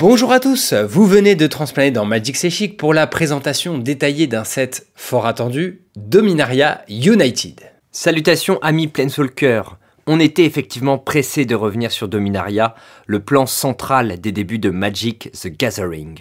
Bonjour à tous, vous venez de transplaner dans Magic C'est pour la présentation détaillée d'un set fort attendu, Dominaria United. Salutations amis Planeswalker On était effectivement pressé de revenir sur Dominaria, le plan central des débuts de Magic the Gathering.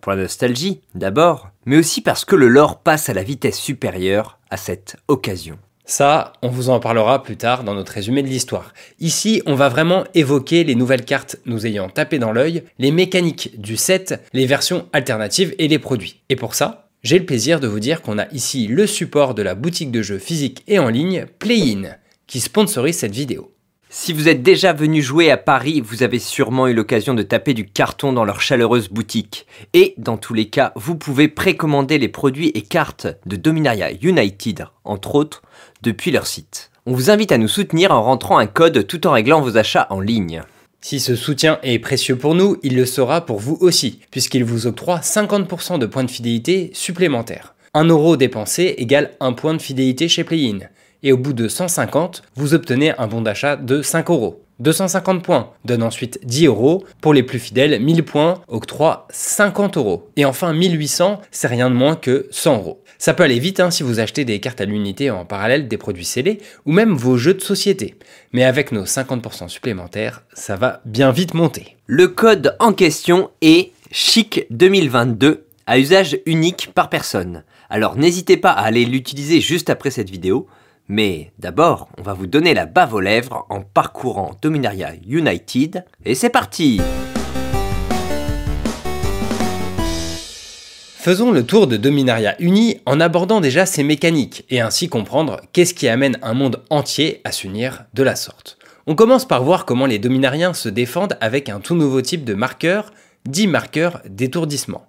Pour la nostalgie, d'abord, mais aussi parce que le lore passe à la vitesse supérieure à cette occasion. Ça, on vous en parlera plus tard dans notre résumé de l'histoire. Ici, on va vraiment évoquer les nouvelles cartes nous ayant tapé dans l'œil, les mécaniques du set, les versions alternatives et les produits. Et pour ça, j'ai le plaisir de vous dire qu'on a ici le support de la boutique de jeux physique et en ligne Play-in, qui sponsorise cette vidéo. Si vous êtes déjà venu jouer à Paris, vous avez sûrement eu l'occasion de taper du carton dans leur chaleureuse boutique. Et dans tous les cas, vous pouvez précommander les produits et cartes de Dominaria United, entre autres, depuis leur site. On vous invite à nous soutenir en rentrant un code tout en réglant vos achats en ligne. Si ce soutien est précieux pour nous, il le sera pour vous aussi, puisqu'il vous octroie 50% de points de fidélité supplémentaires. 1 euro dépensé égale 1 point de fidélité chez Play-in et au bout de 150, vous obtenez un bon d'achat de 5 euros. 250 points donne ensuite 10 euros. Pour les plus fidèles, 1000 points octroie 50 euros. Et enfin, 1800, c'est rien de moins que 100 euros. Ça peut aller vite hein, si vous achetez des cartes à l'unité en parallèle des produits scellés ou même vos jeux de société. Mais avec nos 50% supplémentaires, ça va bien vite monter. Le code en question est CHIC 2022 à usage unique par personne. Alors n'hésitez pas à aller l'utiliser juste après cette vidéo. Mais d'abord, on va vous donner la bave aux lèvres en parcourant Dominaria United. Et c'est parti Faisons le tour de Dominaria Uni en abordant déjà ses mécaniques et ainsi comprendre qu'est-ce qui amène un monde entier à s'unir de la sorte. On commence par voir comment les Dominariens se défendent avec un tout nouveau type de marqueur, dit marqueur d'étourdissement.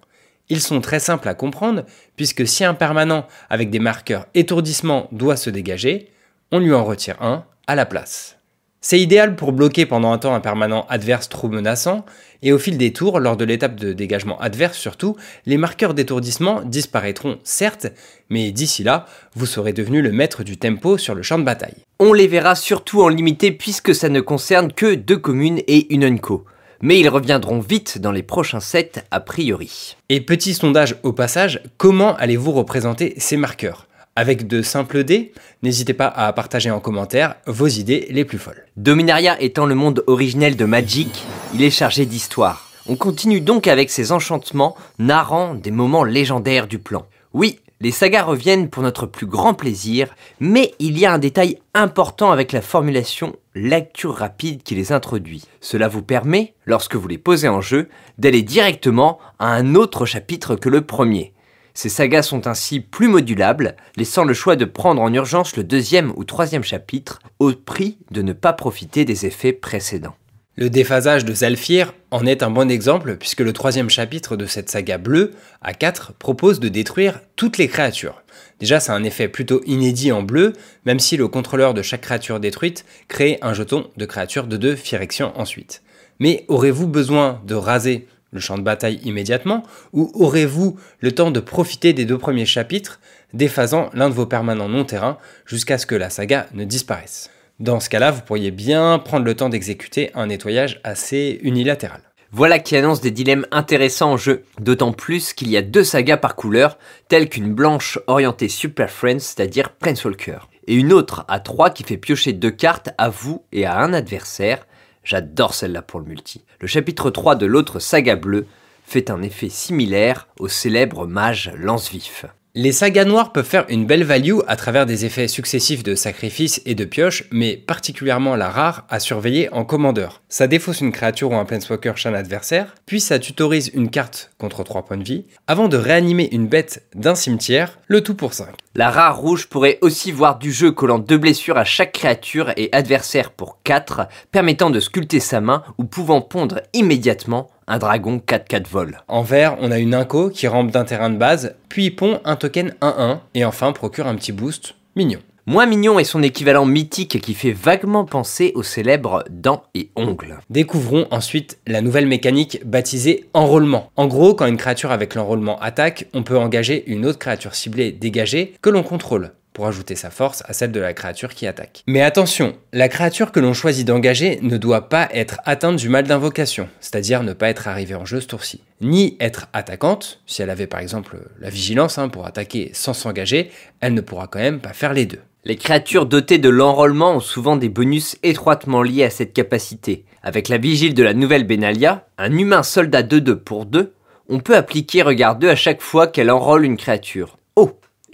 Ils sont très simples à comprendre, puisque si un permanent avec des marqueurs étourdissement doit se dégager, on lui en retire un à la place. C'est idéal pour bloquer pendant un temps un permanent adverse trop menaçant, et au fil des tours, lors de l'étape de dégagement adverse surtout, les marqueurs d'étourdissement disparaîtront certes, mais d'ici là, vous serez devenu le maître du tempo sur le champ de bataille. On les verra surtout en limité puisque ça ne concerne que deux communes et une unco mais ils reviendront vite dans les prochains sets a priori. Et petit sondage au passage, comment allez-vous représenter ces marqueurs? Avec de simples dés, n'hésitez pas à partager en commentaire vos idées les plus folles. Dominaria étant le monde originel de Magic, il est chargé d'histoire. On continue donc avec ses enchantements narrant des moments légendaires du plan. Oui, les sagas reviennent pour notre plus grand plaisir, mais il y a un détail important avec la formulation lecture rapide qui les introduit. Cela vous permet, lorsque vous les posez en jeu, d'aller directement à un autre chapitre que le premier. Ces sagas sont ainsi plus modulables, laissant le choix de prendre en urgence le deuxième ou troisième chapitre, au prix de ne pas profiter des effets précédents. Le déphasage de Zalfir en est un bon exemple puisque le troisième chapitre de cette saga bleue, à 4, propose de détruire toutes les créatures. Déjà c'est un effet plutôt inédit en bleu, même si le contrôleur de chaque créature détruite crée un jeton de créature de 2 Phyrexian ensuite. Mais aurez-vous besoin de raser le champ de bataille immédiatement, ou aurez-vous le temps de profiter des deux premiers chapitres, déphasant l'un de vos permanents non-terrain jusqu'à ce que la saga ne disparaisse? Dans ce cas-là, vous pourriez bien prendre le temps d'exécuter un nettoyage assez unilatéral. Voilà qui annonce des dilemmes intéressants en jeu, d'autant plus qu'il y a deux sagas par couleur, telles qu'une blanche orientée Super Friends, c'est-à-dire Planeswalker, et une autre à 3 qui fait piocher deux cartes à vous et à un adversaire. J'adore celle-là pour le multi. Le chapitre 3 de l'autre saga bleue fait un effet similaire au célèbre mage lance-vif. Les sagas noires peuvent faire une belle value à travers des effets successifs de sacrifice et de pioche, mais particulièrement la rare à surveiller en commandeur. Ça défausse une créature ou un planeswalker chez un adversaire, puis ça tutorise une carte contre 3 points de vie, avant de réanimer une bête d'un cimetière, le tout pour 5. La rare rouge pourrait aussi voir du jeu collant deux blessures à chaque créature et adversaire pour 4, permettant de sculpter sa main ou pouvant pondre immédiatement un dragon 4-4 vol. En vert, on a une inco qui rampe d'un terrain de base, puis pond un token 1-1, et enfin procure un petit boost mignon. Moins mignon est son équivalent mythique qui fait vaguement penser au célèbre dents et ongles. Découvrons ensuite la nouvelle mécanique baptisée enrôlement. En gros, quand une créature avec l'enrôlement attaque, on peut engager une autre créature ciblée dégagée que l'on contrôle. Pour ajouter sa force à celle de la créature qui attaque. Mais attention, la créature que l'on choisit d'engager ne doit pas être atteinte du mal d'invocation, c'est-à-dire ne pas être arrivée en jeu ce tour-ci, ni être attaquante, si elle avait par exemple la vigilance hein, pour attaquer sans s'engager, elle ne pourra quand même pas faire les deux. Les créatures dotées de l'enrôlement ont souvent des bonus étroitement liés à cette capacité. Avec la vigile de la nouvelle Benalia, un humain soldat 2-2 pour 2, on peut appliquer regard 2 à chaque fois qu'elle enrôle une créature.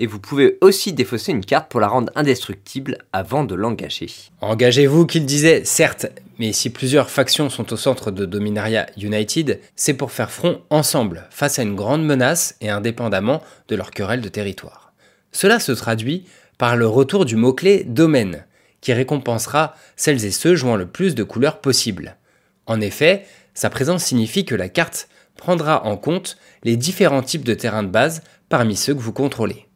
Et vous pouvez aussi défausser une carte pour la rendre indestructible avant de l'engager. Engagez-vous qu'il disait, certes, mais si plusieurs factions sont au centre de Dominaria United, c'est pour faire front ensemble face à une grande menace et indépendamment de leur querelle de territoire. Cela se traduit par le retour du mot-clé domaine, qui récompensera celles et ceux jouant le plus de couleurs possible. En effet, sa présence signifie que la carte prendra en compte les différents types de terrains de base parmi ceux que vous contrôlez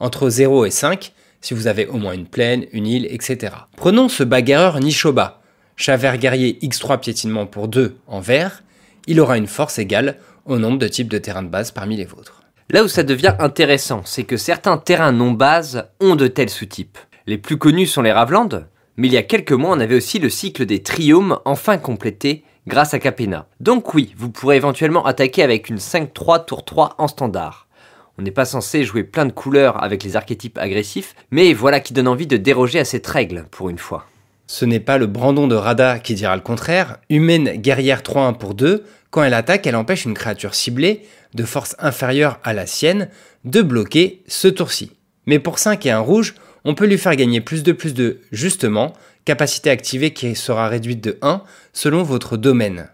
entre 0 et 5 si vous avez au moins une plaine, une île, etc. Prenons ce bagarreur Nishoba. Chat vert guerrier X3 piétinement pour 2 en vert, il aura une force égale au nombre de types de terrains de base parmi les vôtres. Là où ça devient intéressant, c'est que certains terrains non base ont de tels sous-types. Les plus connus sont les Ravlandes, mais il y a quelques mois on avait aussi le cycle des Triomes enfin complété grâce à Capena. Donc oui, vous pourrez éventuellement attaquer avec une 5-3 tour 3 en standard. On n'est pas censé jouer plein de couleurs avec les archétypes agressifs, mais voilà qui donne envie de déroger à cette règle pour une fois. Ce n'est pas le Brandon de Rada qui dira le contraire. Humaine guerrière 3-1 pour 2, quand elle attaque, elle empêche une créature ciblée, de force inférieure à la sienne, de bloquer ce tour-ci. Mais pour 5 et un rouge, on peut lui faire gagner plus de plus de, justement, capacité activée qui sera réduite de 1 selon votre domaine.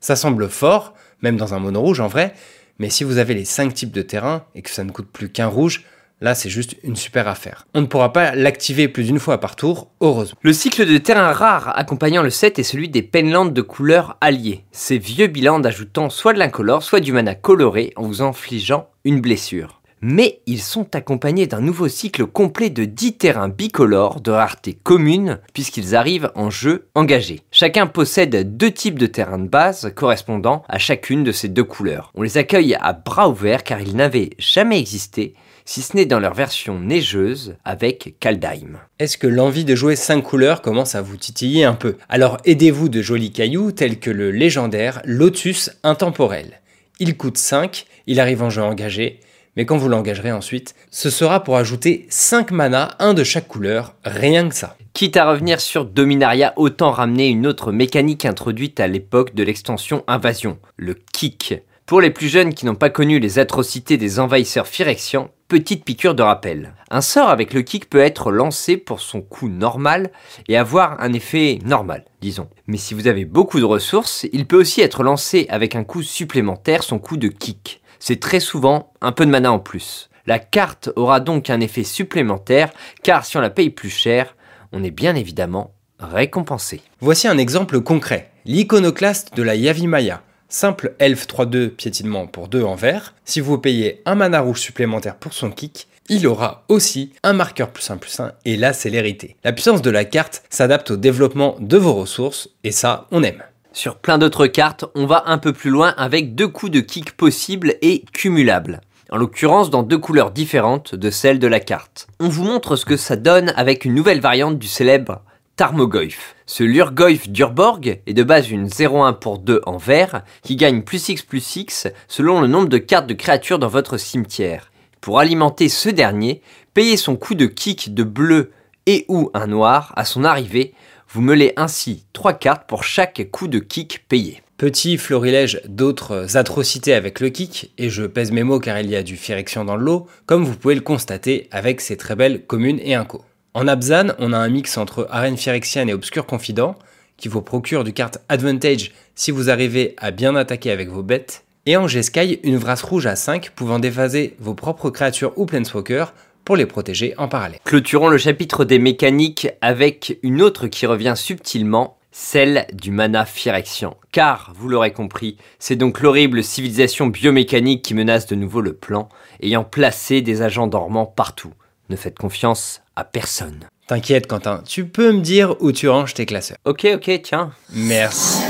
Ça semble fort, même dans un mono rouge en vrai, mais si vous avez les 5 types de terrain et que ça ne coûte plus qu'un rouge, Là, c'est juste une super affaire. On ne pourra pas l'activer plus d'une fois par tour, heureusement. Le cycle de terrain rare accompagnant le set est celui des Penlands de couleur alliée. Ces vieux bilans ajoutant soit de l'incolore, soit du mana coloré en vous infligeant une blessure mais ils sont accompagnés d'un nouveau cycle complet de 10 terrains bicolores de rareté commune puisqu'ils arrivent en jeu engagé. Chacun possède deux types de terrains de base correspondant à chacune de ces deux couleurs. On les accueille à bras ouverts car ils n'avaient jamais existé si ce n'est dans leur version neigeuse avec Kaldheim. Est-ce que l'envie de jouer 5 couleurs commence à vous titiller un peu? Alors aidez-vous de jolis cailloux tels que le légendaire Lotus Intemporel. Il coûte 5, il arrive en jeu engagé, mais quand vous l'engagerez ensuite, ce sera pour ajouter 5 mana, un de chaque couleur, rien que ça. Quitte à revenir sur Dominaria, autant ramener une autre mécanique introduite à l'époque de l'extension Invasion, le kick. Pour les plus jeunes qui n'ont pas connu les atrocités des envahisseurs Phyrexians, petite piqûre de rappel. Un sort avec le kick peut être lancé pour son coup normal et avoir un effet normal, disons. Mais si vous avez beaucoup de ressources, il peut aussi être lancé avec un coup supplémentaire, son coup de kick c'est très souvent un peu de mana en plus. La carte aura donc un effet supplémentaire, car si on la paye plus cher, on est bien évidemment récompensé. Voici un exemple concret. L'iconoclaste de la Yavimaya. Simple elfe 3-2 piétinement pour 2 en vert. Si vous payez un mana rouge supplémentaire pour son kick, il aura aussi un marqueur plus 1 plus 1 et la célérité. La puissance de la carte s'adapte au développement de vos ressources et ça, on aime. Sur plein d'autres cartes, on va un peu plus loin avec deux coups de kick possibles et cumulables. En l'occurrence dans deux couleurs différentes de celles de la carte. On vous montre ce que ça donne avec une nouvelle variante du célèbre Tarmogoyf. Ce Lurgoyf d'Urborg est de base une 0-1 pour 2 en vert qui gagne plus X plus X selon le nombre de cartes de créatures dans votre cimetière. Pour alimenter ce dernier, payez son coup de kick de bleu et ou un noir à son arrivée vous meulez ainsi 3 cartes pour chaque coup de kick payé. Petit florilège d'autres atrocités avec le kick, et je pèse mes mots car il y a du Phyrexian dans le lot, comme vous pouvez le constater avec ces très belles communes et inco. En Abzan, on a un mix entre arène phyrexiane et obscur confident, qui vous procure du carte advantage si vous arrivez à bien attaquer avec vos bêtes, et en G-Sky, une vrasse rouge à 5 pouvant déphaser vos propres créatures ou planeswalkers pour les protéger en parallèle. Clôturons le chapitre des mécaniques avec une autre qui revient subtilement, celle du mana Phyrexian. Car, vous l'aurez compris, c'est donc l'horrible civilisation biomécanique qui menace de nouveau le plan, ayant placé des agents dormants partout. Ne faites confiance à personne. T'inquiète Quentin, tu peux me dire où tu ranges tes classeurs. Ok, ok, tiens. Merci.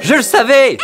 Je le savais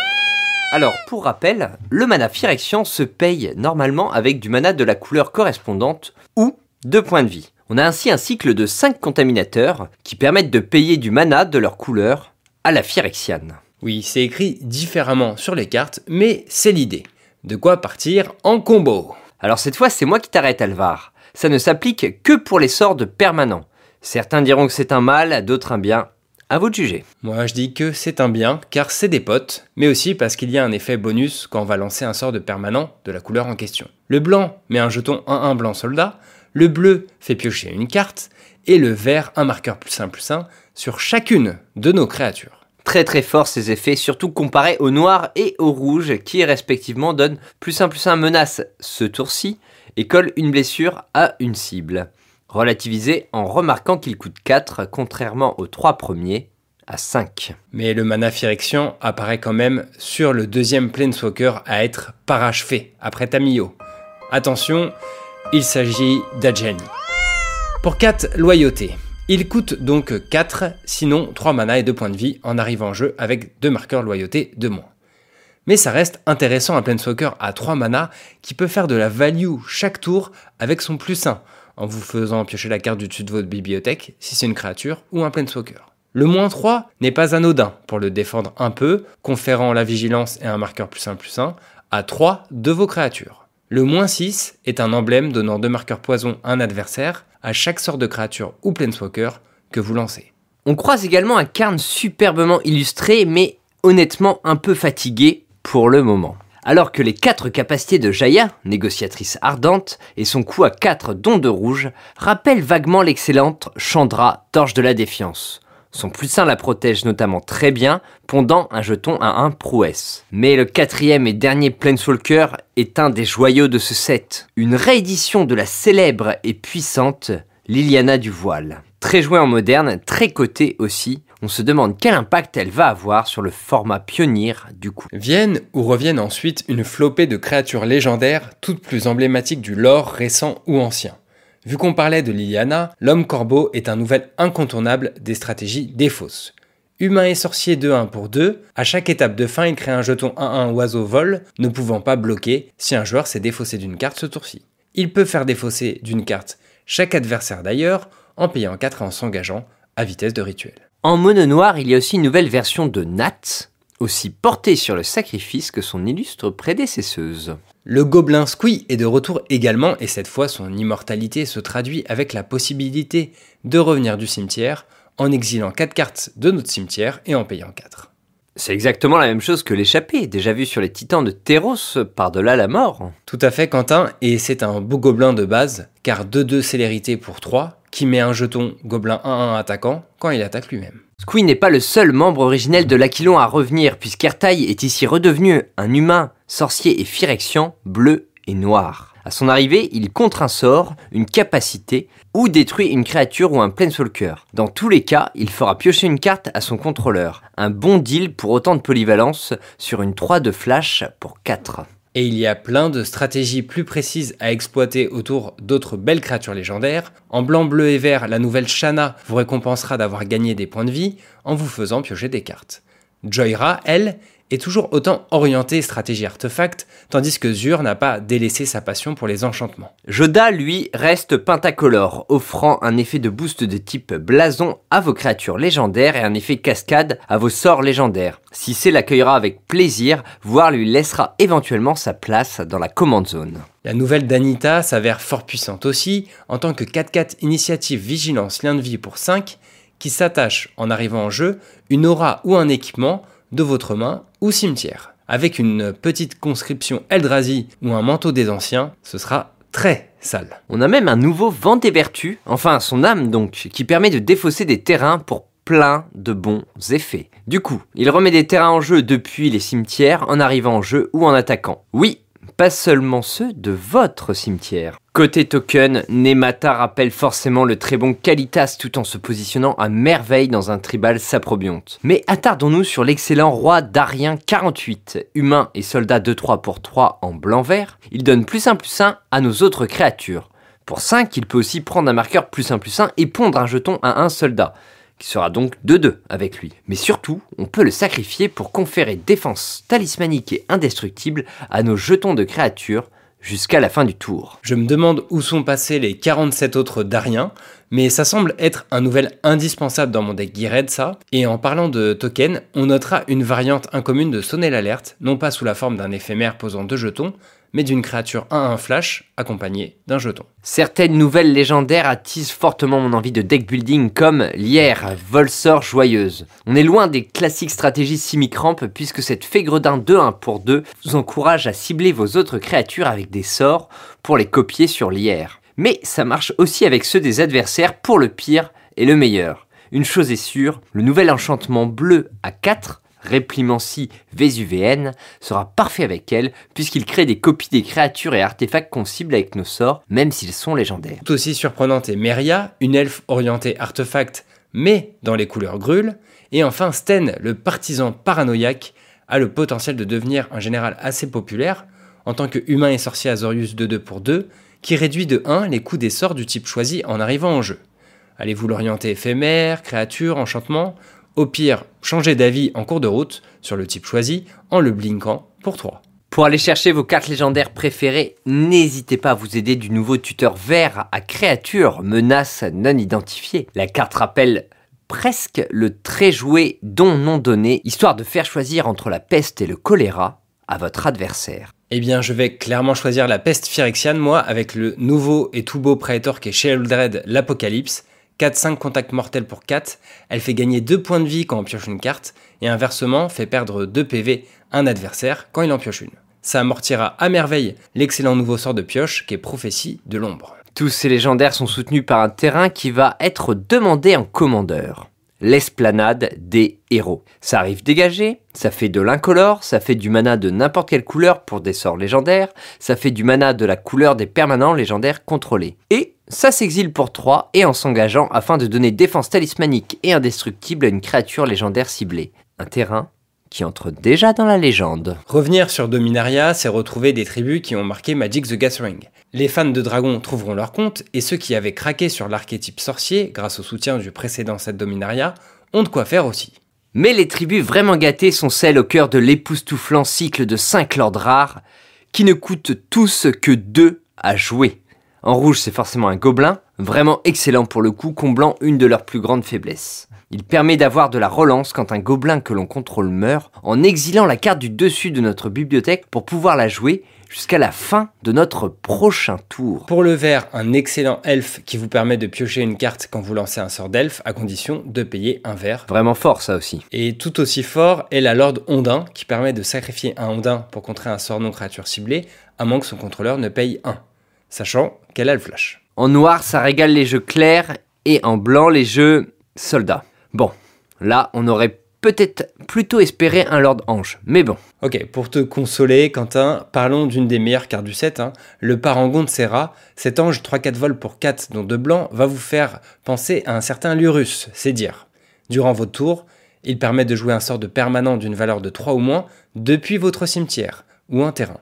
alors, pour rappel, le mana Phyrexian se paye normalement avec du mana de la couleur correspondante ou deux points de vie. On a ainsi un cycle de 5 contaminateurs qui permettent de payer du mana de leur couleur à la Phyrexiane. Oui, c'est écrit différemment sur les cartes, mais c'est l'idée. De quoi partir en combo? Alors cette fois, c'est moi qui t'arrête, Alvar. Ça ne s'applique que pour les sorts de permanents. Certains diront que c'est un mal, d'autres un bien. À vous de juger. Moi, je dis que c'est un bien, car c'est des potes, mais aussi parce qu'il y a un effet bonus quand on va lancer un sort de permanent de la couleur en question. Le blanc met un jeton 1-1 blanc soldat, le bleu fait piocher une carte, et le vert un marqueur plus 1 plus 1 sur chacune de nos créatures. Très très fort ces effets, surtout comparés au noir et au rouge, qui respectivement donnent plus 1 plus 1 menace ce tour-ci, et collent une blessure à une cible relativisé en remarquant qu'il coûte 4, contrairement aux 3 premiers, à 5. Mais le mana Phyrexian apparaît quand même sur le deuxième Planeswalker à être parachevé, après Tamio. Attention, il s'agit d'Adjani. Pour 4 loyauté, il coûte donc 4, sinon 3 mana et 2 points de vie en arrivant en jeu avec 2 marqueurs loyauté de moins. Mais ça reste intéressant un Planeswalker à 3 mana qui peut faire de la value chaque tour avec son plus 1, en vous faisant piocher la carte du dessus de votre bibliothèque si c'est une créature ou un Planeswalker. Le moins 3 n'est pas anodin pour le défendre un peu, conférant la vigilance et un marqueur plus 1 plus 1 à 3 de vos créatures. Le moins 6 est un emblème donnant deux marqueurs poison à un adversaire à chaque sorte de créature ou Planeswalker que vous lancez. On croise également un carne superbement illustré mais honnêtement un peu fatigué pour le moment alors que les quatre capacités de Jaya, négociatrice ardente, et son coup à 4 dons de rouge, rappellent vaguement l'excellente Chandra, torche de la défiance. Son plus 1 la protège notamment très bien, pondant un jeton à 1 prouesse. Mais le quatrième et dernier Planeswalker est un des joyaux de ce set, une réédition de la célèbre et puissante Liliana du Voile. Très jouée en moderne, très cotée aussi, on se demande quel impact elle va avoir sur le format pionnier du coup. Viennent ou reviennent ensuite une flopée de créatures légendaires, toutes plus emblématiques du lore récent ou ancien. Vu qu'on parlait de Liliana, l'homme corbeau est un nouvel incontournable des stratégies des fausses. Humain et sorcier 2-1 pour 2, à chaque étape de fin il crée un jeton 1-1 oiseau vol, ne pouvant pas bloquer si un joueur s'est défaussé d'une carte ce tour-ci. Il peut faire défausser d'une carte chaque adversaire d'ailleurs, en payant 4 et en s'engageant à vitesse de rituel. En mono noir, il y a aussi une nouvelle version de Nat, aussi portée sur le sacrifice que son illustre prédécesseuse. Le gobelin Squee est de retour également et cette fois son immortalité se traduit avec la possibilité de revenir du cimetière en exilant 4 cartes de notre cimetière et en payant 4. C'est exactement la même chose que l'échappée, déjà vu sur les titans de Terros par-delà la mort. Tout à fait Quentin, et c'est un beau gobelin de base, car 2-2 célérité pour 3, qui met un jeton gobelin 1-1 attaquant quand il attaque lui-même. Squee n'est pas le seul membre originel de l'Aquilon à revenir, puisqu'Ertaï est ici redevenu un humain, sorcier et phyrexian, bleu et noir. À son arrivée, il contre un sort, une capacité, ou détruit une créature ou un planeswalker. Dans tous les cas, il fera piocher une carte à son contrôleur. Un bon deal pour autant de polyvalence sur une 3 de flash pour 4. Et il y a plein de stratégies plus précises à exploiter autour d'autres belles créatures légendaires. En blanc, bleu et vert, la nouvelle Shana vous récompensera d'avoir gagné des points de vie en vous faisant piocher des cartes. Joyra, elle, est toujours autant orientée stratégie artefact, tandis que Zur n'a pas délaissé sa passion pour les enchantements. Joda, lui, reste pentacolore, offrant un effet de boost de type blason à vos créatures légendaires et un effet cascade à vos sorts légendaires. Si c'est l'accueillera avec plaisir, voire lui laissera éventuellement sa place dans la command zone. La nouvelle d'Anita s'avère fort puissante aussi, en tant que 4-4 initiative vigilance lien de vie pour 5, qui s'attache en arrivant en jeu une aura ou un équipement de votre main ou cimetière. Avec une petite conscription Eldrazi ou un manteau des anciens, ce sera très sale. On a même un nouveau vent des vertus, enfin son âme donc, qui permet de défausser des terrains pour plein de bons effets. Du coup, il remet des terrains en jeu depuis les cimetières en arrivant en jeu ou en attaquant. Oui, pas seulement ceux de votre cimetière. Côté token, Nemata rappelle forcément le très bon Kalitas tout en se positionnant à merveille dans un tribal saprobionte. Mais attardons-nous sur l'excellent roi Darien 48, humain et soldat 2-3 pour 3 en blanc-vert. Il donne plus 1 plus 1 à nos autres créatures. Pour 5, il peut aussi prendre un marqueur plus 1 plus 1 et pondre un jeton à un soldat sera donc 2-2 avec lui. Mais surtout, on peut le sacrifier pour conférer défense talismanique et indestructible à nos jetons de créatures jusqu'à la fin du tour. Je me demande où sont passés les 47 autres Dariens, mais ça semble être un nouvel indispensable dans mon deck Geared ça. Et en parlant de token, on notera une variante incommune de sonner l'alerte, non pas sous la forme d'un éphémère posant deux jetons, mais d'une créature 1-1 flash accompagnée d'un jeton. Certaines nouvelles légendaires attisent fortement mon envie de deck building comme l'IR, Volsor Joyeuse. On est loin des classiques stratégies simicramp puisque cette fée gredin 2-1 pour 2 vous encourage à cibler vos autres créatures avec des sorts pour les copier sur l'IR. Mais ça marche aussi avec ceux des adversaires pour le pire et le meilleur. Une chose est sûre, le nouvel enchantement bleu à 4 Réplimancy Vésuvéenne sera parfait avec elle, puisqu'il crée des copies des créatures et artefacts qu'on cible avec nos sorts, même s'ils sont légendaires. Tout aussi surprenante est Meria, une elfe orientée artefact, mais dans les couleurs grûles. Et enfin Sten, le partisan paranoïaque, a le potentiel de devenir un général assez populaire, en tant que humain et sorcier Azorius 2-2 pour 2, qui réduit de 1 les coûts des sorts du type choisi en arrivant en jeu. Allez-vous l'orienter éphémère, créature, enchantement? Au pire, changez d'avis en cours de route sur le type choisi en le blinkant pour 3. Pour aller chercher vos cartes légendaires préférées, n'hésitez pas à vous aider du nouveau tuteur vert à créature menace non identifiée. La carte rappelle presque le très joué don non donné, histoire de faire choisir entre la peste et le choléra à votre adversaire. Eh bien, je vais clairement choisir la peste phyrexiane, moi, avec le nouveau et tout beau Praetor qui est chez Eldred, l'Apocalypse, 4-5 contacts mortels pour 4, elle fait gagner 2 points de vie quand on pioche une carte, et inversement fait perdre 2 PV un adversaire quand il en pioche une. Ça amortira à merveille l'excellent nouveau sort de pioche qui est Prophétie de l'ombre. Tous ces légendaires sont soutenus par un terrain qui va être demandé en commandeur. L'esplanade des héros. Ça arrive dégagé, ça fait de l'incolore, ça fait du mana de n'importe quelle couleur pour des sorts légendaires, ça fait du mana de la couleur des permanents légendaires contrôlés. Et ça s'exile pour 3 et en s'engageant afin de donner défense talismanique et indestructible à une créature légendaire ciblée. Un terrain qui entre déjà dans la légende. Revenir sur Dominaria, c'est retrouver des tribus qui ont marqué Magic the Gathering. Les fans de Dragon trouveront leur compte, et ceux qui avaient craqué sur l'archétype sorcier, grâce au soutien du précédent set Dominaria, ont de quoi faire aussi. Mais les tribus vraiment gâtées sont celles au cœur de l'époustouflant cycle de 5 lords rares, qui ne coûtent tous que 2 à jouer. En rouge, c'est forcément un gobelin, vraiment excellent pour le coup, comblant une de leurs plus grandes faiblesses. Il permet d'avoir de la relance quand un gobelin que l'on contrôle meurt, en exilant la carte du dessus de notre bibliothèque pour pouvoir la jouer jusqu'à la fin de notre prochain tour. Pour le vert, un excellent elfe qui vous permet de piocher une carte quand vous lancez un sort d'elfe, à condition de payer un vert. Vraiment fort ça aussi. Et tout aussi fort est la Lord Ondin, qui permet de sacrifier un Ondin pour contrer un sort non créature ciblé, à moins que son contrôleur ne paye un sachant qu'elle a le flash. En noir, ça régale les jeux clairs et en blanc, les jeux soldats. Bon, là, on aurait peut-être plutôt espéré un Lord Ange, mais bon. Ok, pour te consoler, Quentin, parlons d'une des meilleures cartes du set, hein. le Parangon de Serra. Cet ange 3-4 vols pour 4, dont 2 blancs, va vous faire penser à un certain Lurus, c'est dire. Durant votre tour, il permet de jouer un sort de permanent d'une valeur de 3 ou moins depuis votre cimetière ou un terrain.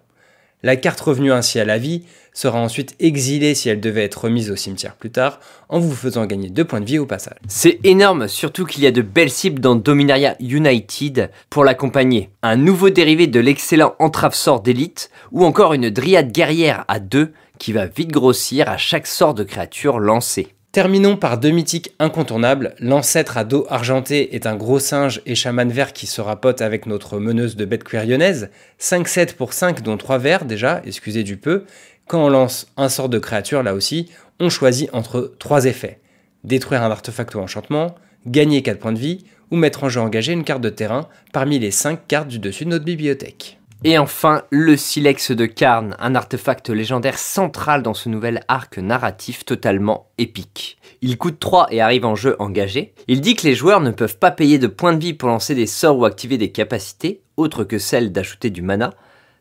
La carte revenue ainsi à la vie sera ensuite exilée si elle devait être remise au cimetière plus tard, en vous faisant gagner 2 points de vie au passage. C'est énorme, surtout qu'il y a de belles cibles dans Dominaria United pour l'accompagner. Un nouveau dérivé de l'excellent entrave sort d'élite, ou encore une dryade guerrière à 2 qui va vite grossir à chaque sort de créature lancée. Terminons par deux mythiques incontournables. L'ancêtre à dos argenté est un gros singe et chaman vert qui se rapote avec notre meneuse de bête cuirionnaise. 5-7 pour 5 dont 3 verts déjà, excusez du peu. Quand on lance un sort de créature là aussi, on choisit entre 3 effets. Détruire un artefact ou enchantement, gagner 4 points de vie ou mettre en jeu engagé une carte de terrain parmi les 5 cartes du dessus de notre bibliothèque. Et enfin, le Silex de Karn, un artefact légendaire central dans ce nouvel arc narratif totalement épique. Il coûte 3 et arrive en jeu engagé. Il dit que les joueurs ne peuvent pas payer de points de vie pour lancer des sorts ou activer des capacités, autres que celles d'ajouter du mana.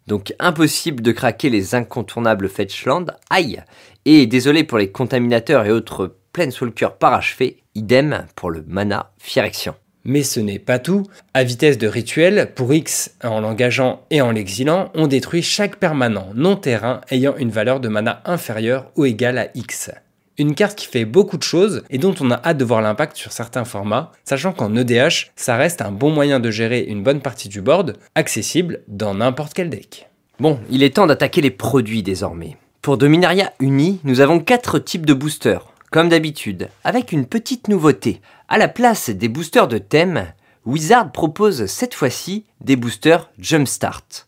Donc impossible de craquer les incontournables Fetchland. Aïe Et désolé pour les contaminateurs et autres Planeswalkers parachevés, idem pour le mana Phyrexian. Mais ce n'est pas tout. À vitesse de rituel, pour X, en l'engageant et en l'exilant, on détruit chaque permanent non terrain ayant une valeur de mana inférieure ou égale à X. Une carte qui fait beaucoup de choses et dont on a hâte de voir l'impact sur certains formats, sachant qu'en EDH, ça reste un bon moyen de gérer une bonne partie du board, accessible dans n'importe quel deck. Bon, il est temps d'attaquer les produits désormais. Pour Dominaria Uni, nous avons 4 types de boosters, comme d'habitude, avec une petite nouveauté. À la place des boosters de thème, Wizard propose cette fois-ci des boosters Jumpstart.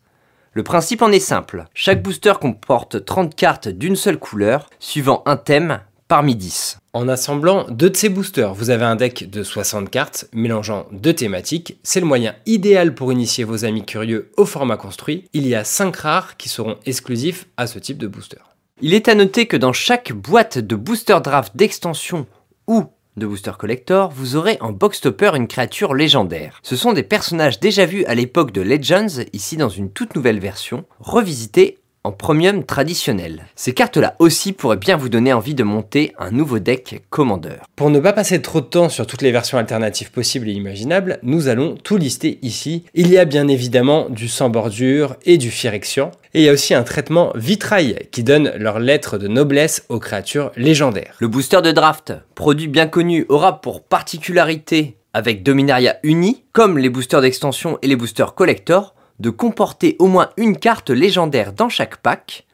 Le principe en est simple, chaque booster comporte 30 cartes d'une seule couleur, suivant un thème parmi 10. En assemblant deux de ces boosters, vous avez un deck de 60 cartes mélangeant deux thématiques. C'est le moyen idéal pour initier vos amis curieux au format construit. Il y a 5 rares qui seront exclusifs à ce type de booster. Il est à noter que dans chaque boîte de booster draft d'extension ou de booster collector, vous aurez en box topper une créature légendaire. Ce sont des personnages déjà vus à l'époque de Legends, ici dans une toute nouvelle version, revisitée en premium traditionnel. Ces cartes-là aussi pourraient bien vous donner envie de monter un nouveau deck Commander. Pour ne pas passer trop de temps sur toutes les versions alternatives possibles et imaginables, nous allons tout lister ici. Il y a bien évidemment du sans bordure et du Phyrexian, et il y a aussi un traitement vitrail qui donne leur lettre de noblesse aux créatures légendaires. Le booster de draft, produit bien connu, aura pour particularité avec Dominaria Uni, comme les boosters d'extension et les boosters collector, de comporter au moins une carte légendaire dans chaque pack.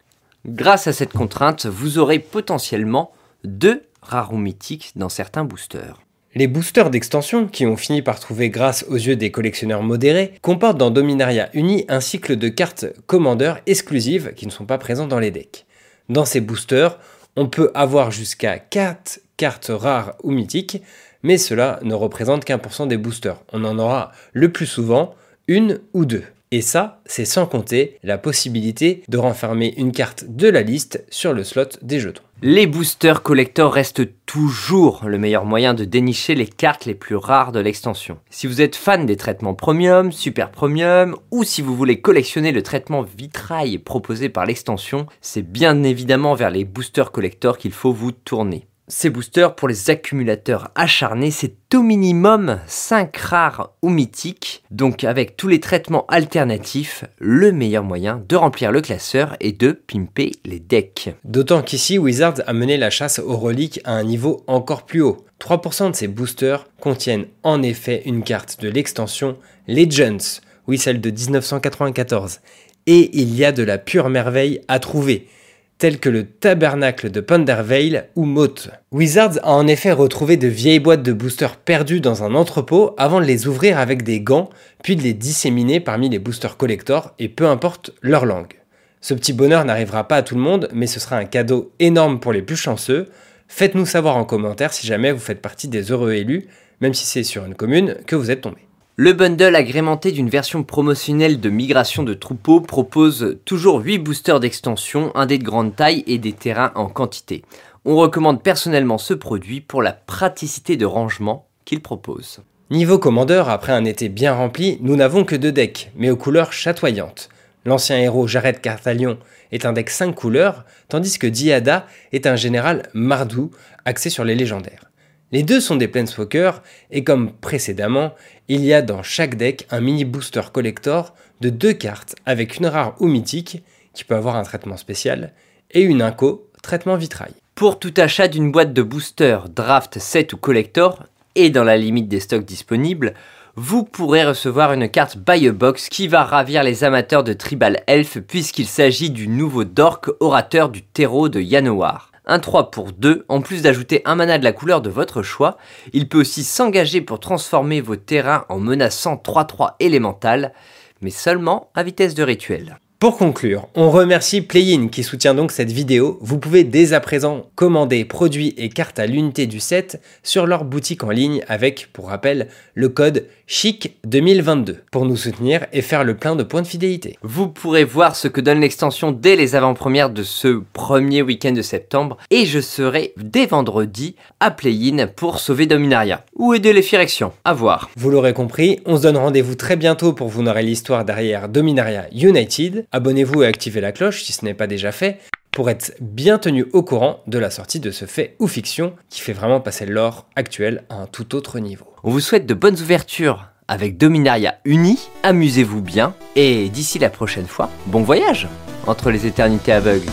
Grâce à cette contrainte, vous aurez potentiellement deux rares ou mythiques dans certains boosters. Les boosters d'extension, qui ont fini par trouver grâce aux yeux des collectionneurs modérés, comportent dans Dominaria Uni un cycle de cartes commandeurs exclusives qui ne sont pas présentes dans les decks. Dans ces boosters, on peut avoir jusqu'à 4 cartes rares ou mythiques, mais cela ne représente qu'un pour cent des boosters. On en aura le plus souvent une ou deux. Et ça, c'est sans compter la possibilité de renfermer une carte de la liste sur le slot des jetons. Les boosters collector restent toujours le meilleur moyen de dénicher les cartes les plus rares de l'extension. Si vous êtes fan des traitements premium, super premium, ou si vous voulez collectionner le traitement vitrail proposé par l'extension, c'est bien évidemment vers les boosters collector qu'il faut vous tourner. Ces boosters, pour les accumulateurs acharnés, c'est au minimum 5 rares ou mythiques. Donc avec tous les traitements alternatifs, le meilleur moyen de remplir le classeur et de pimper les decks. D'autant qu'ici, Wizards a mené la chasse aux reliques à un niveau encore plus haut. 3% de ces boosters contiennent en effet une carte de l'extension Legends, oui celle de 1994. Et il y a de la pure merveille à trouver tels que le tabernacle de Pondervale ou Moth. Wizards a en effet retrouvé de vieilles boîtes de boosters perdues dans un entrepôt avant de les ouvrir avec des gants, puis de les disséminer parmi les boosters collectors et peu importe leur langue. Ce petit bonheur n'arrivera pas à tout le monde, mais ce sera un cadeau énorme pour les plus chanceux. Faites-nous savoir en commentaire si jamais vous faites partie des heureux élus, même si c'est sur une commune que vous êtes tombé. Le bundle agrémenté d'une version promotionnelle de migration de troupeaux propose toujours 8 boosters d'extension, un dé de grande taille et des terrains en quantité. On recommande personnellement ce produit pour la praticité de rangement qu'il propose. Niveau commandeur, après un été bien rempli, nous n'avons que deux decks, mais aux couleurs chatoyantes. L'ancien héros Jared Cartalion est un deck 5 couleurs, tandis que Diada est un général Mardou axé sur les légendaires. Les deux sont des Planeswalkers, et comme précédemment, il y a dans chaque deck un mini booster collector de deux cartes avec une rare ou mythique, qui peut avoir un traitement spécial, et une inco, traitement vitrail. Pour tout achat d'une boîte de booster, draft, set ou collector, et dans la limite des stocks disponibles, vous pourrez recevoir une carte Buy a Box qui va ravir les amateurs de Tribal Elf puisqu'il s'agit du nouveau Dork orateur du terreau de Yanowar un 3 pour 2, en plus d'ajouter un mana de la couleur de votre choix. Il peut aussi s'engager pour transformer vos terrains en menaçant 3-3 élémental, mais seulement à vitesse de rituel. Pour conclure, on remercie Playin qui soutient donc cette vidéo. Vous pouvez dès à présent commander produits et cartes à l'unité du set sur leur boutique en ligne avec, pour rappel, le code CHIC 2022 pour nous soutenir et faire le plein de points de fidélité. Vous pourrez voir ce que donne l'extension dès les avant-premières de ce premier week-end de septembre et je serai dès vendredi à Playin pour sauver Dominaria ou aider les Phyrexians. À voir. Vous l'aurez compris, on se donne rendez-vous très bientôt pour vous narrer l'histoire derrière Dominaria United abonnez-vous et activez la cloche si ce n'est pas déjà fait pour être bien tenu au courant de la sortie de ce fait ou fiction qui fait vraiment passer l'or actuel à un tout autre niveau. On vous souhaite de bonnes ouvertures avec Dominaria Uni, amusez-vous bien et d'ici la prochaine fois, bon voyage entre les éternités aveugles.